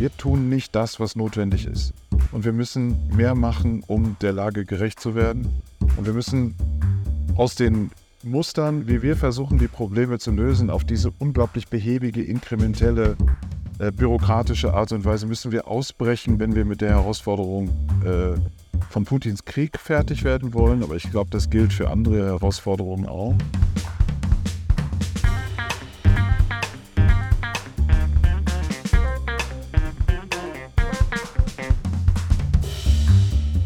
wir tun nicht das, was notwendig ist. Und wir müssen mehr machen, um der Lage gerecht zu werden. Und wir müssen aus den Mustern, wie wir versuchen, die Probleme zu lösen, auf diese unglaublich behäbige, inkrementelle, äh, bürokratische Art und Weise müssen wir ausbrechen, wenn wir mit der Herausforderung äh, von Putins Krieg fertig werden wollen. Aber ich glaube, das gilt für andere Herausforderungen auch.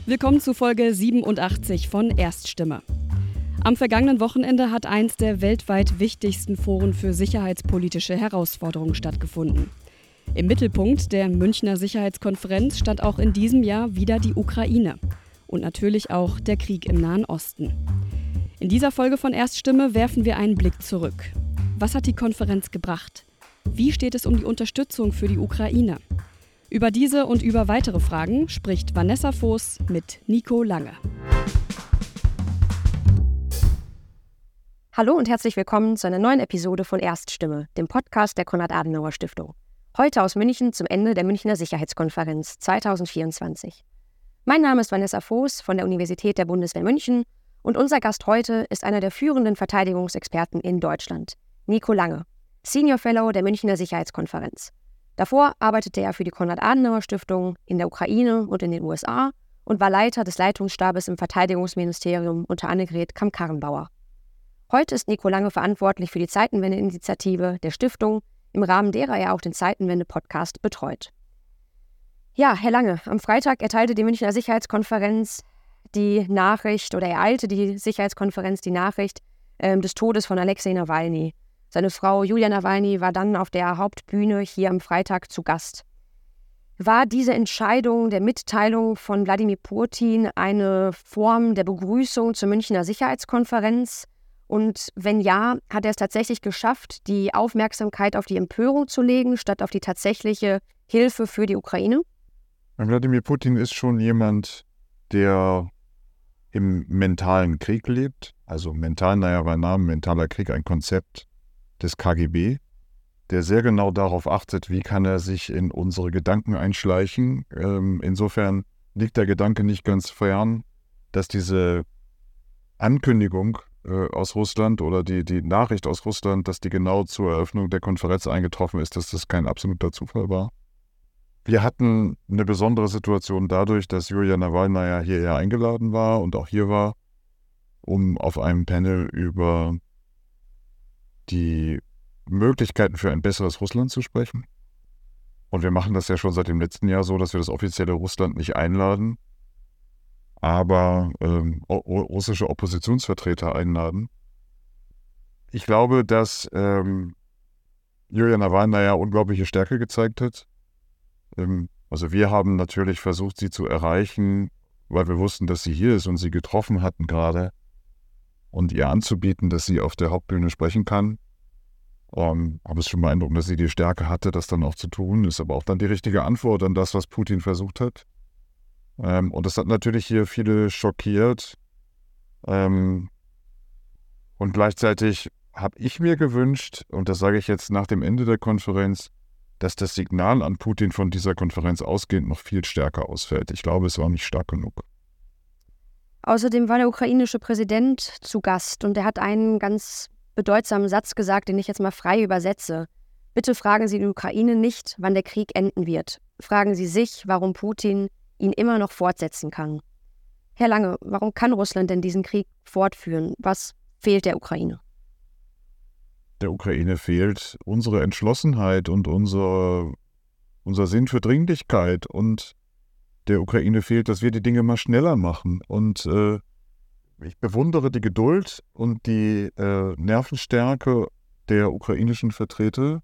Willkommen zu Folge 87 von Erststimme. Am vergangenen Wochenende hat eins der weltweit wichtigsten Foren für sicherheitspolitische Herausforderungen stattgefunden. Im Mittelpunkt der Münchner Sicherheitskonferenz stand auch in diesem Jahr wieder die Ukraine und natürlich auch der Krieg im Nahen Osten. In dieser Folge von Erststimme werfen wir einen Blick zurück. Was hat die Konferenz gebracht? Wie steht es um die Unterstützung für die Ukraine? Über diese und über weitere Fragen spricht Vanessa Voß mit Nico Lange. Hallo und herzlich willkommen zu einer neuen Episode von Erststimme, dem Podcast der Konrad-Adenauer-Stiftung. Heute aus München zum Ende der Münchner Sicherheitskonferenz 2024. Mein Name ist Vanessa Voß von der Universität der Bundeswehr München und unser Gast heute ist einer der führenden Verteidigungsexperten in Deutschland, Nico Lange, Senior Fellow der Münchner Sicherheitskonferenz. Davor arbeitete er für die Konrad-Adenauer-Stiftung in der Ukraine und in den USA und war Leiter des Leitungsstabes im Verteidigungsministerium unter Annegret Kamm-Karrenbauer. Heute ist Nico Lange verantwortlich für die Zeitenwende-Initiative der Stiftung, im Rahmen derer er auch den Zeitenwende-Podcast betreut. Ja, Herr Lange, am Freitag erteilte die Münchner Sicherheitskonferenz die Nachricht oder ereilte die Sicherheitskonferenz die Nachricht äh, des Todes von Alexei Nawalny. Seine Frau Julia Nawalny war dann auf der Hauptbühne hier am Freitag zu Gast. War diese Entscheidung der Mitteilung von Wladimir Putin eine Form der Begrüßung zur Münchner Sicherheitskonferenz? Und wenn ja, hat er es tatsächlich geschafft, die Aufmerksamkeit auf die Empörung zu legen, statt auf die tatsächliche Hilfe für die Ukraine? Wladimir Putin ist schon jemand, der im mentalen Krieg lebt. Also mental, naja, bei Namen mentaler Krieg ein Konzept, des KGB, der sehr genau darauf achtet, wie kann er sich in unsere Gedanken einschleichen. Ähm, insofern liegt der Gedanke nicht ganz fern, dass diese Ankündigung äh, aus Russland oder die, die Nachricht aus Russland, dass die genau zur Eröffnung der Konferenz eingetroffen ist, dass das kein absoluter Zufall war. Wir hatten eine besondere Situation dadurch, dass Julia Nawalna hierher eingeladen war und auch hier war, um auf einem Panel über die Möglichkeiten für ein besseres Russland zu sprechen. Und wir machen das ja schon seit dem letzten Jahr so, dass wir das offizielle Russland nicht einladen, aber ähm, russische Oppositionsvertreter einladen. Ich glaube, dass ähm, Julia Nawalna ja unglaubliche Stärke gezeigt hat. Ähm, also wir haben natürlich versucht, sie zu erreichen, weil wir wussten, dass sie hier ist und sie getroffen hatten gerade und ihr anzubieten, dass sie auf der Hauptbühne sprechen kann. Ähm, habe es schon beeindruckend, dass sie die Stärke hatte, das dann auch zu tun. Ist aber auch dann die richtige Antwort an das, was Putin versucht hat. Ähm, und das hat natürlich hier viele schockiert. Ähm, und gleichzeitig habe ich mir gewünscht, und das sage ich jetzt nach dem Ende der Konferenz, dass das Signal an Putin von dieser Konferenz ausgehend noch viel stärker ausfällt. Ich glaube, es war nicht stark genug. Außerdem war der ukrainische Präsident zu Gast und er hat einen ganz bedeutsamen Satz gesagt, den ich jetzt mal frei übersetze. Bitte fragen Sie die Ukraine nicht, wann der Krieg enden wird. Fragen Sie sich, warum Putin ihn immer noch fortsetzen kann. Herr Lange, warum kann Russland denn diesen Krieg fortführen? Was fehlt der Ukraine? Der Ukraine fehlt unsere Entschlossenheit und unser, unser Sinn für Dringlichkeit und der Ukraine fehlt, dass wir die Dinge mal schneller machen. Und äh, ich bewundere die Geduld und die äh, Nervenstärke der ukrainischen Vertreter.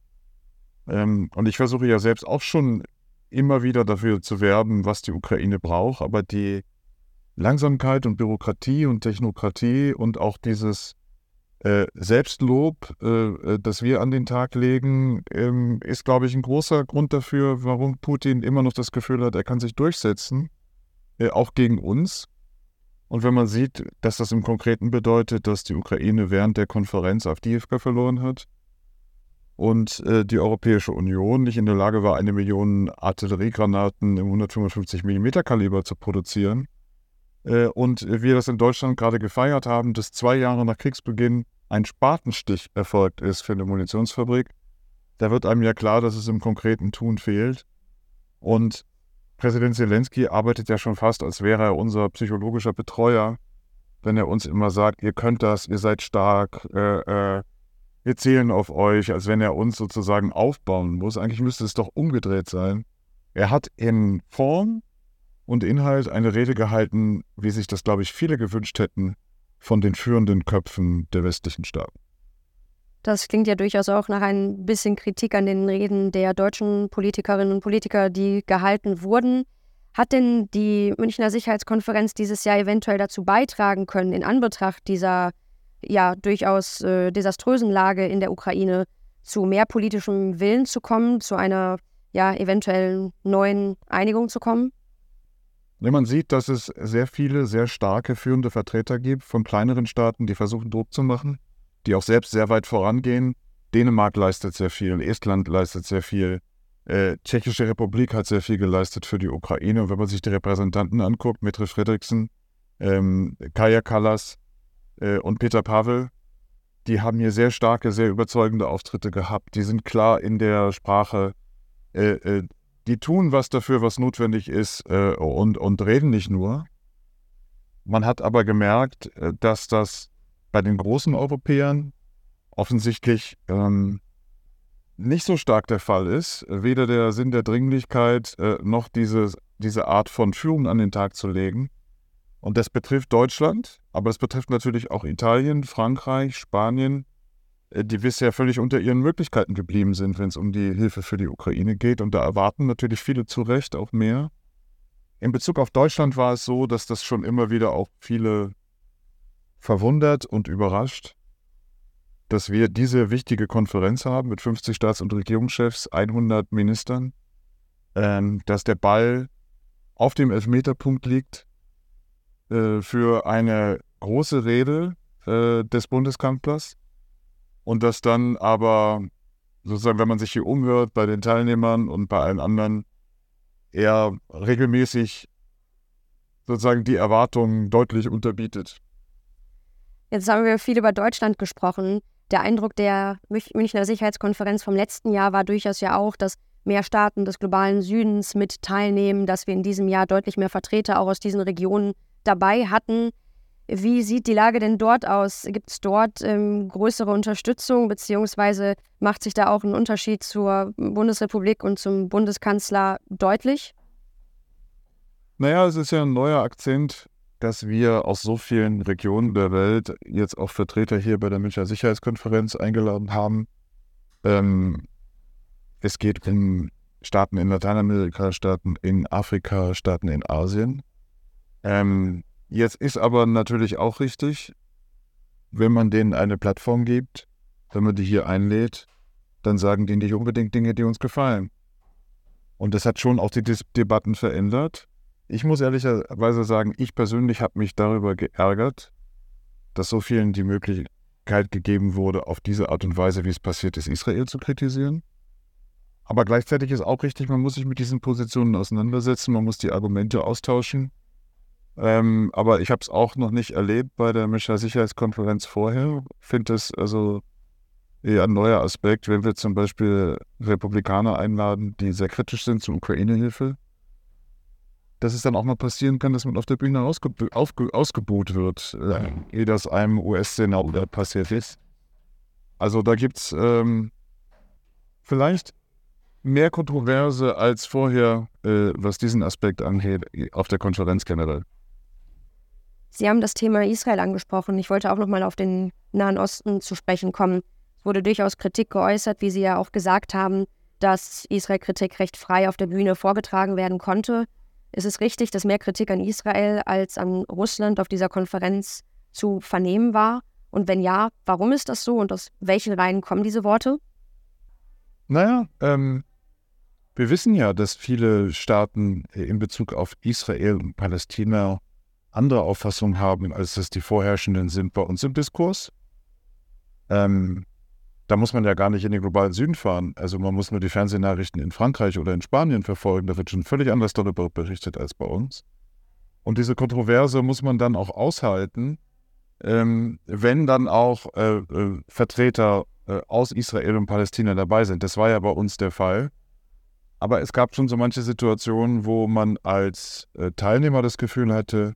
Ähm, und ich versuche ja selbst auch schon immer wieder dafür zu werben, was die Ukraine braucht. Aber die Langsamkeit und Bürokratie und Technokratie und auch dieses äh, Selbstlob, äh, äh, das wir an den Tag legen, ähm, ist, glaube ich, ein großer Grund dafür, warum Putin immer noch das Gefühl hat, er kann sich durchsetzen, äh, auch gegen uns. Und wenn man sieht, dass das im Konkreten bedeutet, dass die Ukraine während der Konferenz Avdiivka verloren hat und äh, die Europäische Union nicht in der Lage war, eine Million Artilleriegranaten im 155 mm Kaliber zu produzieren. Äh, und wir das in Deutschland gerade gefeiert haben, dass zwei Jahre nach Kriegsbeginn ein Spatenstich erfolgt ist für eine Munitionsfabrik, da wird einem ja klar, dass es im konkreten Tun fehlt. Und Präsident Zelensky arbeitet ja schon fast, als wäre er unser psychologischer Betreuer, wenn er uns immer sagt, ihr könnt das, ihr seid stark, äh, äh, wir zählen auf euch, als wenn er uns sozusagen aufbauen muss. Eigentlich müsste es doch umgedreht sein. Er hat in Form und Inhalt eine Rede gehalten, wie sich das, glaube ich, viele gewünscht hätten von den führenden Köpfen der westlichen Staaten. Das klingt ja durchaus auch nach ein bisschen Kritik an den Reden der deutschen Politikerinnen und Politiker, die gehalten wurden. Hat denn die Münchner Sicherheitskonferenz dieses Jahr eventuell dazu beitragen können, in Anbetracht dieser ja durchaus äh, desaströsen Lage in der Ukraine zu mehr politischem Willen zu kommen, zu einer ja eventuellen neuen Einigung zu kommen? Ja, man sieht, dass es sehr viele, sehr starke führende Vertreter gibt von kleineren Staaten, die versuchen, Druck zu machen, die auch selbst sehr weit vorangehen. Dänemark leistet sehr viel, Estland leistet sehr viel, äh, Tschechische Republik hat sehr viel geleistet für die Ukraine. Und wenn man sich die Repräsentanten anguckt, Mitri Fredriksen, ähm, Kaya Kallas, äh, und Peter Pavel, die haben hier sehr starke, sehr überzeugende Auftritte gehabt. Die sind klar in der Sprache. Äh, äh, die tun was dafür, was notwendig ist äh, und, und reden nicht nur. Man hat aber gemerkt, äh, dass das bei den großen Europäern offensichtlich ähm, nicht so stark der Fall ist. Weder der Sinn der Dringlichkeit äh, noch diese, diese Art von Führung an den Tag zu legen. Und das betrifft Deutschland, aber es betrifft natürlich auch Italien, Frankreich, Spanien, die bisher völlig unter ihren Möglichkeiten geblieben sind, wenn es um die Hilfe für die Ukraine geht. Und da erwarten natürlich viele zu Recht auch mehr. In Bezug auf Deutschland war es so, dass das schon immer wieder auch viele verwundert und überrascht, dass wir diese wichtige Konferenz haben mit 50 Staats- und Regierungschefs, 100 Ministern, ähm, dass der Ball auf dem Elfmeterpunkt liegt äh, für eine große Rede äh, des Bundeskanzlers und dass dann aber sozusagen, wenn man sich hier umhört bei den Teilnehmern und bei allen anderen, er regelmäßig sozusagen die Erwartungen deutlich unterbietet. Jetzt haben wir viel über Deutschland gesprochen. Der Eindruck der Münchner Sicherheitskonferenz vom letzten Jahr war durchaus ja auch, dass mehr Staaten des globalen Südens mit teilnehmen, dass wir in diesem Jahr deutlich mehr Vertreter auch aus diesen Regionen dabei hatten. Wie sieht die Lage denn dort aus? Gibt es dort ähm, größere Unterstützung, beziehungsweise macht sich da auch ein Unterschied zur Bundesrepublik und zum Bundeskanzler deutlich? Naja, es ist ja ein neuer Akzent, dass wir aus so vielen Regionen der Welt jetzt auch Vertreter hier bei der Münchner Sicherheitskonferenz eingeladen haben. Ähm, es geht um Staaten in Lateinamerika, Staaten in Afrika, Staaten in Asien. Ähm, jetzt ist aber natürlich auch richtig, wenn man denen eine Plattform gibt, wenn man die hier einlädt, dann sagen die nicht unbedingt Dinge, die uns gefallen. Und das hat schon auch die Dis Debatten verändert. Ich muss ehrlicherweise sagen, ich persönlich habe mich darüber geärgert, dass so vielen die Möglichkeit gegeben wurde, auf diese Art und Weise, wie es passiert ist, Israel zu kritisieren. Aber gleichzeitig ist auch richtig, man muss sich mit diesen Positionen auseinandersetzen, man muss die Argumente austauschen. Ähm, aber ich habe es auch noch nicht erlebt bei der Münchner Sicherheitskonferenz vorher. Finde es also eher ein neuer Aspekt, wenn wir zum Beispiel Republikaner einladen, die sehr kritisch sind zur Ukraine-Hilfe, dass es dann auch mal passieren kann, dass man auf der Bühne ausge ausgebuht wird, äh, ehe das einem US-Senator passiert ist. Also da gibt es ähm, vielleicht mehr Kontroverse als vorher, äh, was diesen Aspekt angeht, auf der Konferenz generell. Sie haben das Thema Israel angesprochen. Ich wollte auch noch mal auf den Nahen Osten zu sprechen kommen. Es wurde durchaus Kritik geäußert, wie Sie ja auch gesagt haben, dass Israel-Kritik recht frei auf der Bühne vorgetragen werden konnte. Ist es richtig, dass mehr Kritik an Israel als an Russland auf dieser Konferenz zu vernehmen war? Und wenn ja, warum ist das so und aus welchen Reihen kommen diese Worte? Naja, ähm, wir wissen ja, dass viele Staaten in Bezug auf Israel und Palästina andere Auffassungen haben, als es die vorherrschenden sind bei uns im Diskurs. Ähm, da muss man ja gar nicht in den globalen Süden fahren. Also man muss nur die Fernsehnachrichten in Frankreich oder in Spanien verfolgen. Da wird schon völlig anders darüber berichtet als bei uns. Und diese Kontroverse muss man dann auch aushalten, ähm, wenn dann auch äh, äh, Vertreter äh, aus Israel und Palästina dabei sind. Das war ja bei uns der Fall. Aber es gab schon so manche Situationen, wo man als äh, Teilnehmer das Gefühl hatte,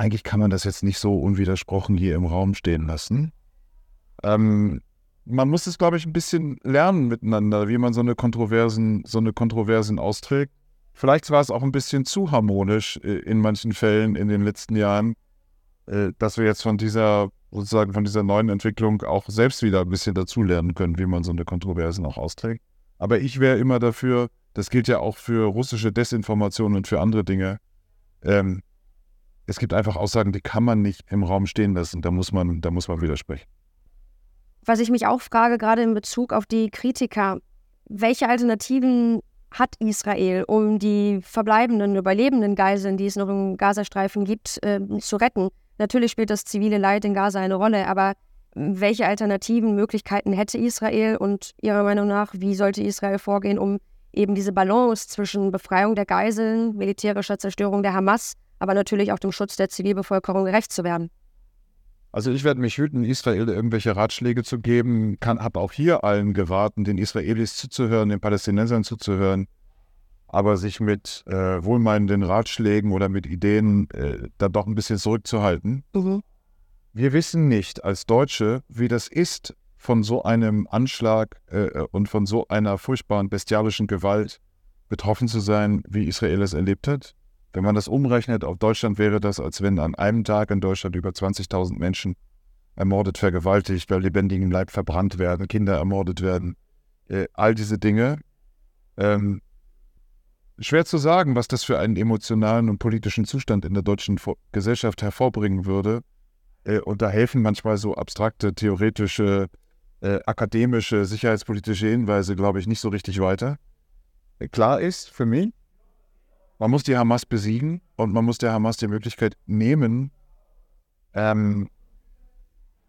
eigentlich kann man das jetzt nicht so unwidersprochen hier im Raum stehen lassen. Ähm, man muss es, glaube ich, ein bisschen lernen miteinander, wie man so eine Kontroversen, so eine Kontroversen austrägt. Vielleicht war es auch ein bisschen zu harmonisch äh, in manchen Fällen in den letzten Jahren, äh, dass wir jetzt von dieser sozusagen von dieser neuen Entwicklung auch selbst wieder ein bisschen dazulernen können, wie man so eine Kontroversen auch austrägt. Aber ich wäre immer dafür, das gilt ja auch für russische Desinformation und für andere Dinge. Ähm, es gibt einfach Aussagen, die kann man nicht im Raum stehen lassen. Da muss man, da muss man widersprechen. Was ich mich auch frage, gerade in Bezug auf die Kritiker, welche Alternativen hat Israel, um die verbleibenden, überlebenden Geiseln, die es noch im Gazastreifen gibt, äh, zu retten? Natürlich spielt das zivile Leid in Gaza eine Rolle, aber welche alternativen Möglichkeiten hätte Israel und Ihrer Meinung nach, wie sollte Israel vorgehen, um eben diese Balance zwischen Befreiung der Geiseln, militärischer Zerstörung der Hamas, aber natürlich auch dem Schutz der Zivilbevölkerung gerecht zu werden? Also ich werde mich hüten, Israel irgendwelche Ratschläge zu geben, habe auch hier allen geraten, den Israelis zuzuhören, den Palästinensern zuzuhören, aber sich mit äh, wohlmeinenden Ratschlägen oder mit Ideen äh, dann doch ein bisschen zurückzuhalten. Mhm. Wir wissen nicht als Deutsche, wie das ist, von so einem Anschlag äh, und von so einer furchtbaren bestialischen Gewalt betroffen zu sein, wie Israel es erlebt hat. Wenn man das umrechnet auf Deutschland, wäre das, als wenn an einem Tag in Deutschland über 20.000 Menschen ermordet, vergewaltigt, bei lebendigem Leib verbrannt werden, Kinder ermordet werden. Äh, all diese Dinge. Ähm, schwer zu sagen, was das für einen emotionalen und politischen Zustand in der deutschen Gesellschaft hervorbringen würde. Äh, und da helfen manchmal so abstrakte, theoretische, äh, akademische, sicherheitspolitische Hinweise, glaube ich, nicht so richtig weiter. Äh, klar ist für mich, man muss die Hamas besiegen und man muss der Hamas die Möglichkeit nehmen, ähm,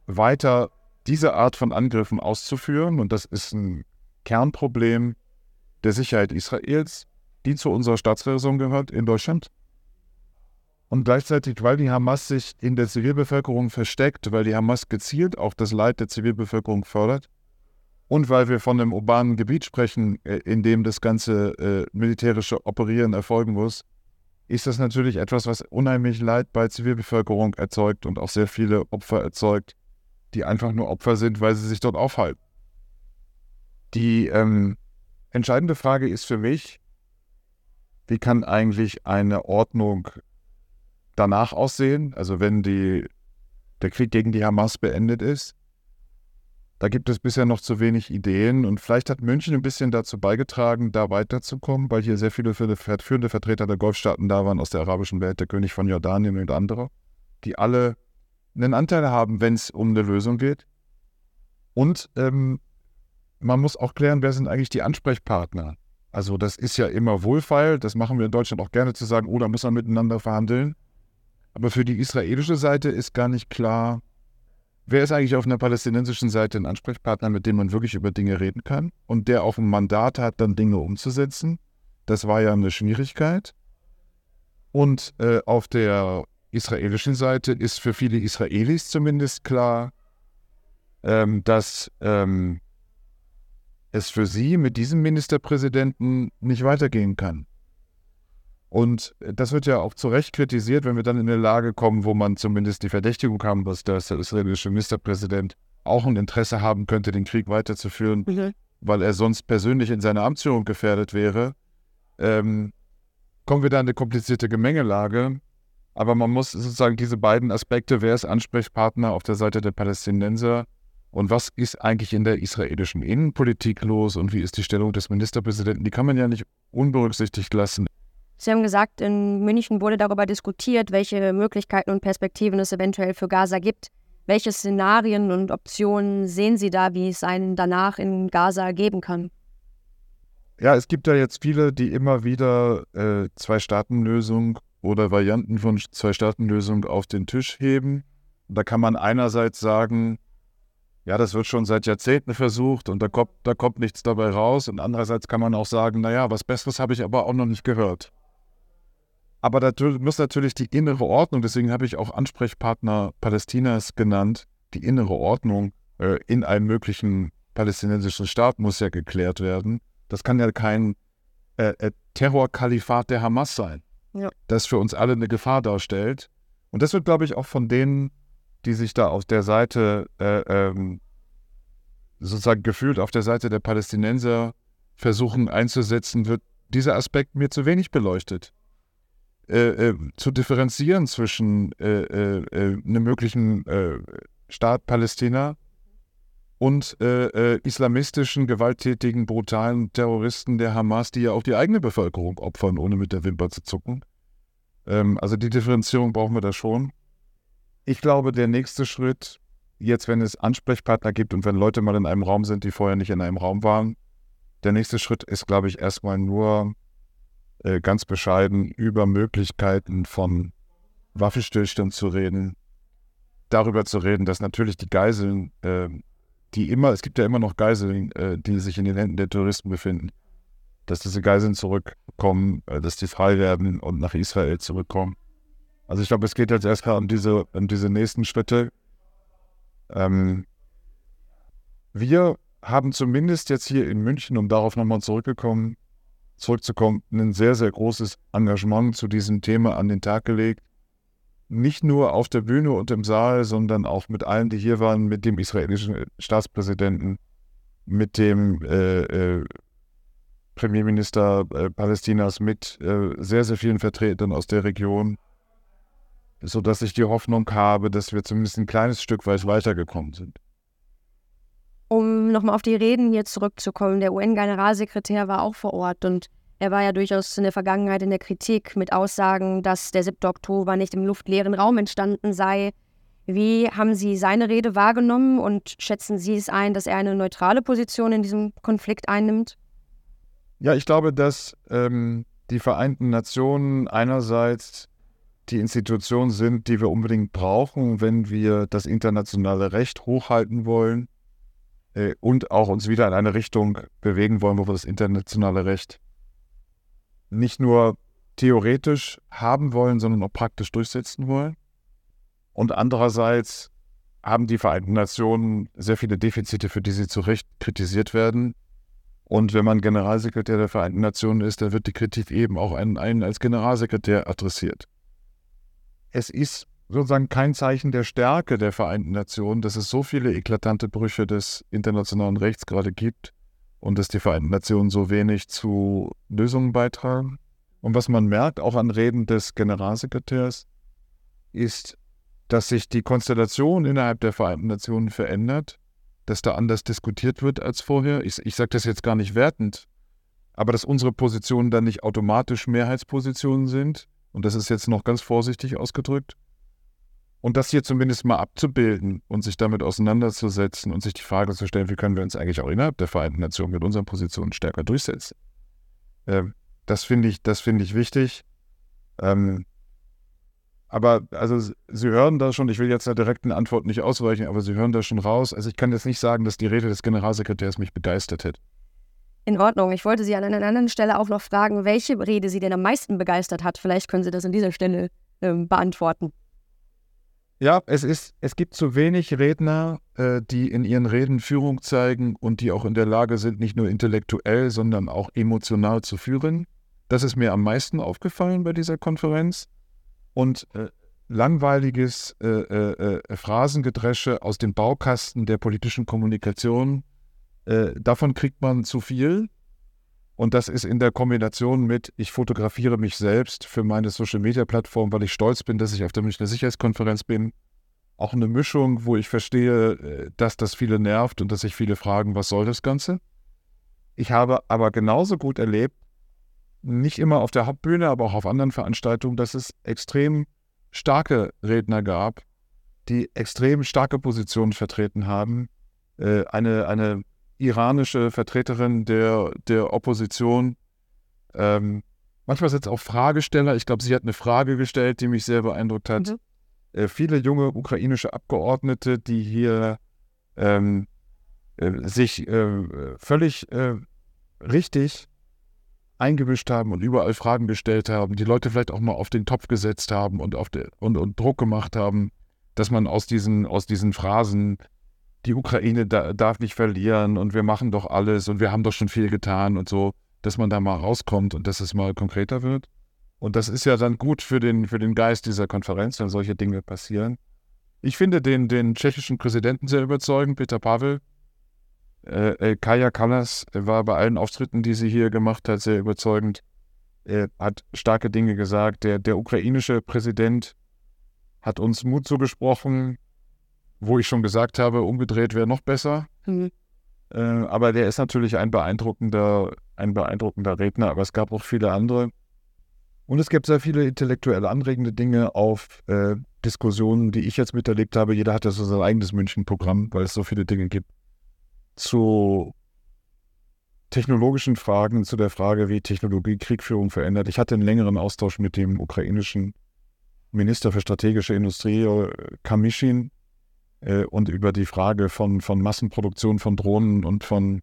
weiter diese Art von Angriffen auszuführen. Und das ist ein Kernproblem der Sicherheit Israels, die zu unserer Staatsräson gehört in Deutschland. Und gleichzeitig, weil die Hamas sich in der Zivilbevölkerung versteckt, weil die Hamas gezielt auch das Leid der Zivilbevölkerung fördert, und weil wir von einem urbanen Gebiet sprechen, äh, in dem das ganze äh, militärische Operieren erfolgen muss, ist das natürlich etwas, was unheimlich Leid bei Zivilbevölkerung erzeugt und auch sehr viele Opfer erzeugt, die einfach nur Opfer sind, weil sie sich dort aufhalten. Die ähm, entscheidende Frage ist für mich, wie kann eigentlich eine Ordnung danach aussehen, also wenn die, der Krieg gegen die Hamas beendet ist? Da gibt es bisher noch zu wenig Ideen und vielleicht hat München ein bisschen dazu beigetragen, da weiterzukommen, weil hier sehr viele führende Vertreter der Golfstaaten da waren aus der arabischen Welt, der König von Jordanien und andere, die alle einen Anteil haben, wenn es um eine Lösung geht. Und ähm, man muss auch klären, wer sind eigentlich die Ansprechpartner. Also das ist ja immer wohlfeil, das machen wir in Deutschland auch gerne zu sagen, oh, da muss man miteinander verhandeln. Aber für die israelische Seite ist gar nicht klar, Wer ist eigentlich auf einer palästinensischen Seite ein Ansprechpartner, mit dem man wirklich über Dinge reden kann und der auch ein Mandat hat, dann Dinge umzusetzen? Das war ja eine Schwierigkeit. Und äh, auf der israelischen Seite ist für viele Israelis zumindest klar, ähm, dass ähm, es für sie mit diesem Ministerpräsidenten nicht weitergehen kann. Und das wird ja auch zu Recht kritisiert, wenn wir dann in eine Lage kommen, wo man zumindest die Verdächtigung haben, dass der israelische Ministerpräsident auch ein Interesse haben könnte, den Krieg weiterzuführen, mhm. weil er sonst persönlich in seiner Amtsführung gefährdet wäre. Ähm, kommen wir da in eine komplizierte Gemengelage. Aber man muss sozusagen diese beiden Aspekte, wer ist Ansprechpartner auf der Seite der Palästinenser und was ist eigentlich in der israelischen Innenpolitik los und wie ist die Stellung des Ministerpräsidenten, die kann man ja nicht unberücksichtigt lassen. Sie haben gesagt, in München wurde darüber diskutiert, welche Möglichkeiten und Perspektiven es eventuell für Gaza gibt. Welche Szenarien und Optionen sehen Sie da, wie es einen danach in Gaza geben kann? Ja, es gibt da jetzt viele, die immer wieder äh, Zwei-Staaten-Lösung oder Varianten von Zwei-Staaten-Lösung auf den Tisch heben. Da kann man einerseits sagen, ja, das wird schon seit Jahrzehnten versucht und da kommt, da kommt nichts dabei raus. Und andererseits kann man auch sagen, naja, was Besseres habe ich aber auch noch nicht gehört. Aber da muss natürlich die innere Ordnung, deswegen habe ich auch Ansprechpartner Palästinas genannt, die innere Ordnung äh, in einem möglichen palästinensischen Staat muss ja geklärt werden. Das kann ja kein äh, äh, Terrorkalifat der Hamas sein, ja. das für uns alle eine Gefahr darstellt. Und das wird, glaube ich, auch von denen, die sich da auf der Seite, äh, ähm, sozusagen gefühlt auf der Seite der Palästinenser versuchen einzusetzen, wird dieser Aspekt mir zu wenig beleuchtet. Äh, äh, zu differenzieren zwischen äh, einem möglichen Staat Palästina und islamistischen, gewalttätigen, brutalen Terroristen der Hamas, die ja auch die eigene Bevölkerung opfern, ohne mit der Wimper zu zucken. Ähm, also die Differenzierung brauchen wir da schon. Ich glaube, der nächste Schritt, jetzt wenn es Ansprechpartner gibt und wenn Leute mal in einem Raum sind, die vorher nicht in einem Raum waren, der nächste Schritt ist, glaube ich, erstmal nur äh, ganz bescheiden über Möglichkeiten von Waffenstillstand zu reden, darüber zu reden, dass natürlich die Geiseln, äh, die immer, es gibt ja immer noch Geiseln, äh, die sich in den Händen der Touristen befinden, dass diese Geiseln zurückkommen, äh, dass die frei werden und nach Israel zurückkommen. Also ich glaube, es geht jetzt erstmal um diese, um diese nächsten Schritte. Ähm, wir haben zumindest jetzt hier in München, um darauf nochmal zurückgekommen, zurückzukommen, ein sehr, sehr großes Engagement zu diesem Thema an den Tag gelegt. Nicht nur auf der Bühne und im Saal, sondern auch mit allen, die hier waren, mit dem israelischen Staatspräsidenten, mit dem äh, äh, Premierminister äh, Palästinas, mit äh, sehr, sehr vielen Vertretern aus der Region, sodass ich die Hoffnung habe, dass wir zumindest ein kleines Stück weit weitergekommen sind. Um nochmal auf die Reden hier zurückzukommen, der UN-Generalsekretär war auch vor Ort und er war ja durchaus in der Vergangenheit in der Kritik mit Aussagen, dass der 7. Oktober nicht im luftleeren Raum entstanden sei. Wie haben Sie seine Rede wahrgenommen und schätzen Sie es ein, dass er eine neutrale Position in diesem Konflikt einnimmt? Ja, ich glaube, dass ähm, die Vereinten Nationen einerseits die Institutionen sind, die wir unbedingt brauchen, wenn wir das internationale Recht hochhalten wollen und auch uns wieder in eine Richtung bewegen wollen, wo wir das internationale Recht nicht nur theoretisch haben wollen, sondern auch praktisch durchsetzen wollen. Und andererseits haben die Vereinten Nationen sehr viele Defizite, für die sie zu Recht kritisiert werden. Und wenn man Generalsekretär der Vereinten Nationen ist, dann wird die Kritik eben auch einen, einen als Generalsekretär adressiert. Es ist sozusagen kein Zeichen der Stärke der Vereinten Nationen, dass es so viele eklatante Brüche des internationalen Rechts gerade gibt und dass die Vereinten Nationen so wenig zu Lösungen beitragen. Und was man merkt, auch an Reden des Generalsekretärs, ist, dass sich die Konstellation innerhalb der Vereinten Nationen verändert, dass da anders diskutiert wird als vorher. Ich, ich sage das jetzt gar nicht wertend, aber dass unsere Positionen dann nicht automatisch Mehrheitspositionen sind, und das ist jetzt noch ganz vorsichtig ausgedrückt, und das hier zumindest mal abzubilden und sich damit auseinanderzusetzen und sich die Frage zu stellen, wie können wir uns eigentlich auch innerhalb der Vereinten Nationen mit unseren Positionen stärker durchsetzen. Ähm, das finde ich, das ich wichtig. Ähm, aber also Sie hören da schon, ich will jetzt der direkten Antwort nicht ausweichen, aber Sie hören da schon raus. Also ich kann jetzt nicht sagen, dass die Rede des Generalsekretärs mich begeistert hätte. In Ordnung. Ich wollte Sie an einer anderen Stelle auch noch fragen, welche Rede Sie denn am meisten begeistert hat. Vielleicht können Sie das an dieser Stelle ähm, beantworten. Ja, es ist, es gibt zu wenig Redner, äh, die in ihren Reden Führung zeigen und die auch in der Lage sind, nicht nur intellektuell, sondern auch emotional zu führen. Das ist mir am meisten aufgefallen bei dieser Konferenz. Und äh, langweiliges äh, äh, äh Phrasengedresche aus dem Baukasten der politischen Kommunikation, äh, davon kriegt man zu viel. Und das ist in der Kombination mit, ich fotografiere mich selbst für meine Social-Media-Plattform, weil ich stolz bin, dass ich auf der Münchner Sicherheitskonferenz bin. Auch eine Mischung, wo ich verstehe, äh, dass das viele nervt und dass sich viele fragen, was soll das Ganze? Ich habe aber genauso gut erlebt, nicht immer auf der Hauptbühne, aber auch auf anderen Veranstaltungen, dass es extrem starke Redner gab, die extrem starke Positionen vertreten haben. Äh, eine, eine iranische Vertreterin der, der Opposition. Ähm, manchmal sind es auch Fragesteller. Ich glaube, sie hat eine Frage gestellt, die mich sehr beeindruckt hat. Mhm. Äh, viele junge ukrainische Abgeordnete, die hier äh, ähm, äh, sich äh, völlig äh, richtig eingemischt haben und überall Fragen gestellt haben, die Leute vielleicht auch mal auf den Topf gesetzt haben und, auf de, und, und Druck gemacht haben, dass man aus diesen, aus diesen Phrasen, die Ukraine da, darf nicht verlieren und wir machen doch alles und wir haben doch schon viel getan und so, dass man da mal rauskommt und dass es mal konkreter wird. Und das ist ja dann gut für den, für den Geist dieser Konferenz, wenn solche Dinge passieren. Ich finde den, den tschechischen Präsidenten sehr überzeugend, Peter Pavel. Äh, äh, Kaya Kallas war bei allen Auftritten, die sie hier gemacht hat, sehr überzeugend. Er hat starke Dinge gesagt. Der, der ukrainische Präsident hat uns Mut zugesprochen, wo ich schon gesagt habe, umgedreht wäre noch besser. Mhm. Äh, aber der ist natürlich ein beeindruckender, ein beeindruckender Redner, aber es gab auch viele andere. Und es gibt sehr viele intellektuell anregende Dinge auf äh, Diskussionen, die ich jetzt miterlebt habe. Jeder hat ja so sein eigenes München-Programm, weil es so viele Dinge gibt. Zu technologischen Fragen, zu der Frage, wie Technologie Kriegführung verändert. Ich hatte einen längeren Austausch mit dem ukrainischen Minister für strategische Industrie, äh, Kamischin, äh, und über die Frage von, von Massenproduktion von Drohnen und von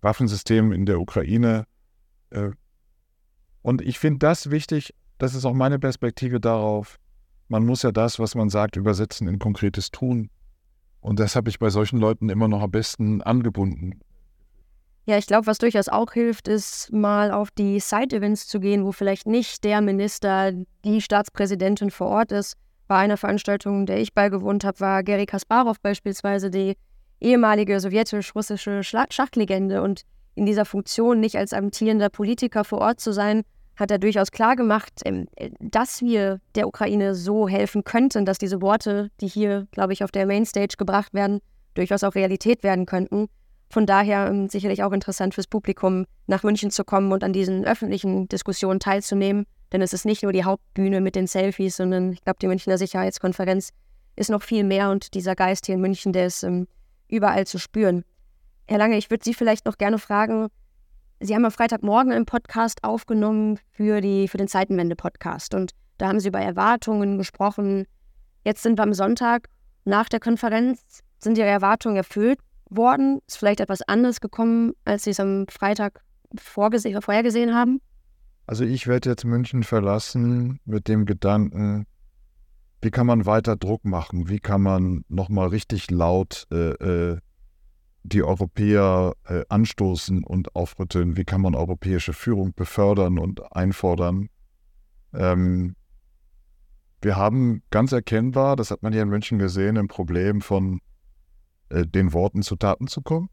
Waffensystemen in der Ukraine. Äh, und ich finde das wichtig, das ist auch meine Perspektive darauf. Man muss ja das, was man sagt, übersetzen in konkretes Tun. Und das habe ich bei solchen Leuten immer noch am besten angebunden. Ja, ich glaube, was durchaus auch hilft, ist mal auf die Side-Events zu gehen, wo vielleicht nicht der Minister, die Staatspräsidentin vor Ort ist. Bei einer Veranstaltung, der ich beigewohnt habe, war Gary Kasparov beispielsweise die ehemalige sowjetisch-russische Schachlegende. Und in dieser Funktion nicht als amtierender Politiker vor Ort zu sein, hat er durchaus klar gemacht, ähm, dass wir der Ukraine so helfen könnten, dass diese Worte, die hier, glaube ich, auf der Mainstage gebracht werden, durchaus auch Realität werden könnten. Von daher ähm, sicherlich auch interessant fürs Publikum, nach München zu kommen und an diesen öffentlichen Diskussionen teilzunehmen. Denn es ist nicht nur die Hauptbühne mit den Selfies, sondern ich glaube, die Münchner Sicherheitskonferenz ist noch viel mehr und dieser Geist hier in München, der ist ähm, überall zu spüren. Herr Lange, ich würde Sie vielleicht noch gerne fragen, Sie haben am Freitagmorgen einen Podcast aufgenommen für, die, für den Zeitenwende-Podcast und da haben Sie über Erwartungen gesprochen. Jetzt sind wir am Sonntag nach der Konferenz. Sind Ihre Erwartungen erfüllt worden? Ist vielleicht etwas anderes gekommen, als Sie es am Freitag vorgese vorhergesehen haben? Also ich werde jetzt München verlassen mit dem Gedanken, wie kann man weiter Druck machen? Wie kann man nochmal richtig laut äh, äh, die Europäer äh, anstoßen und aufrütteln? Wie kann man europäische Führung befördern und einfordern? Ähm, wir haben ganz erkennbar, das hat man hier in München gesehen, ein Problem von äh, den Worten zu Taten zu kommen.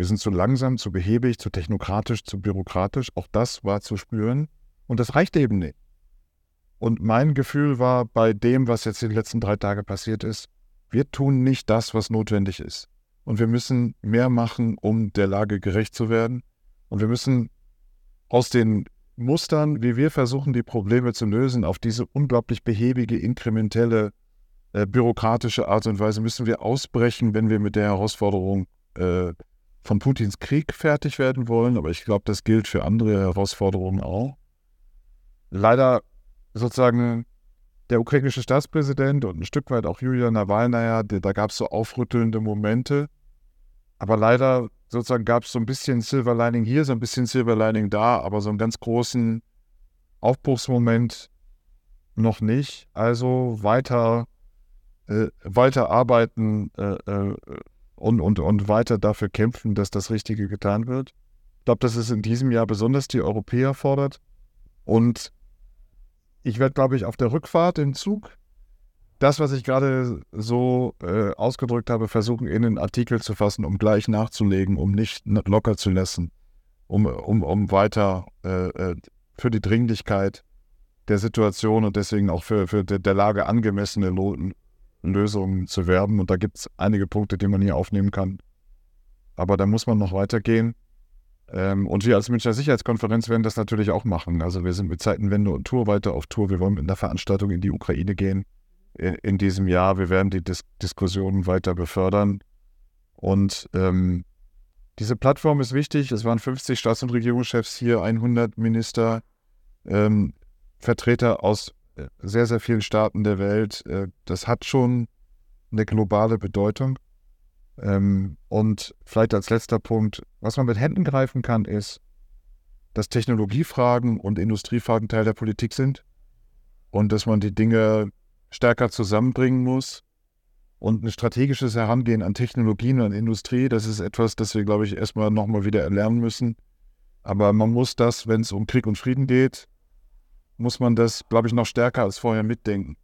Wir sind zu langsam, zu behäbig, zu technokratisch, zu bürokratisch. Auch das war zu spüren. Und das reicht eben nicht. Und mein Gefühl war bei dem, was jetzt in den letzten drei Tagen passiert ist, wir tun nicht das, was notwendig ist. Und wir müssen mehr machen, um der Lage gerecht zu werden. Und wir müssen aus den Mustern, wie wir versuchen, die Probleme zu lösen, auf diese unglaublich behäbige, inkrementelle, äh, bürokratische Art und Weise müssen wir ausbrechen, wenn wir mit der Herausforderung äh, von Putins Krieg fertig werden wollen. Aber ich glaube, das gilt für andere Herausforderungen auch. Leider sozusagen der ukrainische Staatspräsident und ein Stück weit auch Julia Nawalnaja, da gab es so aufrüttelnde Momente. Aber leider sozusagen gab es so ein bisschen Silver Lining hier, so ein bisschen Silver Lining da, aber so einen ganz großen Aufbruchsmoment noch nicht. Also weiter, äh, weiter arbeiten äh, äh, und, und, und weiter dafür kämpfen, dass das Richtige getan wird. Ich glaube, dass es in diesem Jahr besonders die Europäer fordert. Und ich werde, glaube ich, auf der Rückfahrt im Zug das, was ich gerade so äh, ausgedrückt habe, versuchen in einen Artikel zu fassen, um gleich nachzulegen, um nicht locker zu lassen, um, um, um weiter äh, äh, für die Dringlichkeit der Situation und deswegen auch für, für der Lage angemessene Lösungen zu werben. Und da gibt es einige Punkte, die man hier aufnehmen kann. Aber da muss man noch weitergehen. Ähm, und wir als Münchner Sicherheitskonferenz werden das natürlich auch machen. Also wir sind mit Zeitenwende und Tour weiter auf Tour. Wir wollen mit einer Veranstaltung in die Ukraine gehen in, in diesem Jahr. Wir werden die Dis Diskussionen weiter befördern. Und ähm, diese Plattform ist wichtig. Es waren 50 Staats- und Regierungschefs hier, 100 Minister, ähm, Vertreter aus sehr, sehr vielen Staaten der Welt. Äh, das hat schon eine globale Bedeutung. Ähm, und vielleicht als letzter Punkt, was man mit Händen greifen kann, ist, dass Technologiefragen und Industriefragen Teil der Politik sind und dass man die Dinge stärker zusammenbringen muss. Und ein strategisches Herangehen an Technologien und Industrie, das ist etwas, das wir, glaube ich, erstmal nochmal wieder erlernen müssen. Aber man muss das, wenn es um Krieg und Frieden geht, muss man das, glaube ich, noch stärker als vorher mitdenken.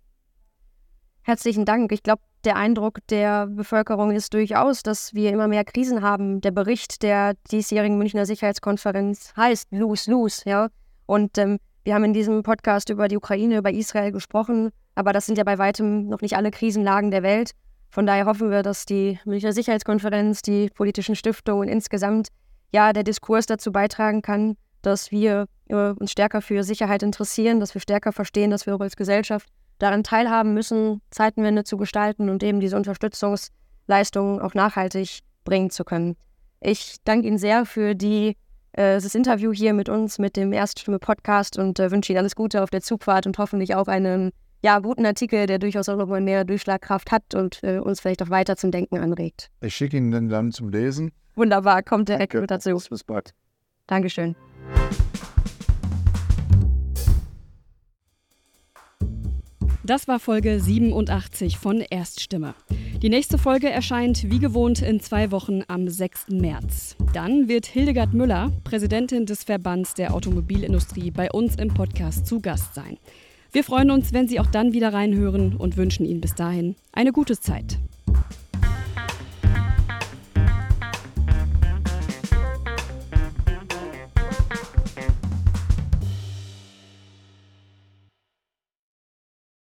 Herzlichen Dank. Ich glaube, der Eindruck der Bevölkerung ist durchaus, dass wir immer mehr Krisen haben. Der Bericht der diesjährigen Münchner Sicherheitskonferenz heißt Lose, Lose, ja. Und ähm, wir haben in diesem Podcast über die Ukraine, über Israel gesprochen, aber das sind ja bei weitem noch nicht alle Krisenlagen der Welt. Von daher hoffen wir, dass die Münchner Sicherheitskonferenz, die politischen Stiftungen insgesamt ja der Diskurs dazu beitragen kann, dass wir äh, uns stärker für Sicherheit interessieren, dass wir stärker verstehen, dass wir auch als Gesellschaft daran teilhaben müssen, Zeitenwende zu gestalten und eben diese Unterstützungsleistungen auch nachhaltig bringen zu können. Ich danke Ihnen sehr für die, äh, das Interview hier mit uns, mit dem Erststimme-Podcast und äh, wünsche Ihnen alles Gute auf der Zugfahrt und hoffentlich auch einen ja, guten Artikel, der durchaus auch immer mehr Durchschlagkraft hat und äh, uns vielleicht auch weiter zum Denken anregt. Ich schicke Ihnen den dann zum Lesen. Wunderbar, kommt direkt Danke. mit dazu. Bis bald. Dankeschön. Das war Folge 87 von Erststimme. Die nächste Folge erscheint wie gewohnt in zwei Wochen am 6. März. Dann wird Hildegard Müller, Präsidentin des Verbands der Automobilindustrie, bei uns im Podcast zu Gast sein. Wir freuen uns, wenn Sie auch dann wieder reinhören und wünschen Ihnen bis dahin eine gute Zeit.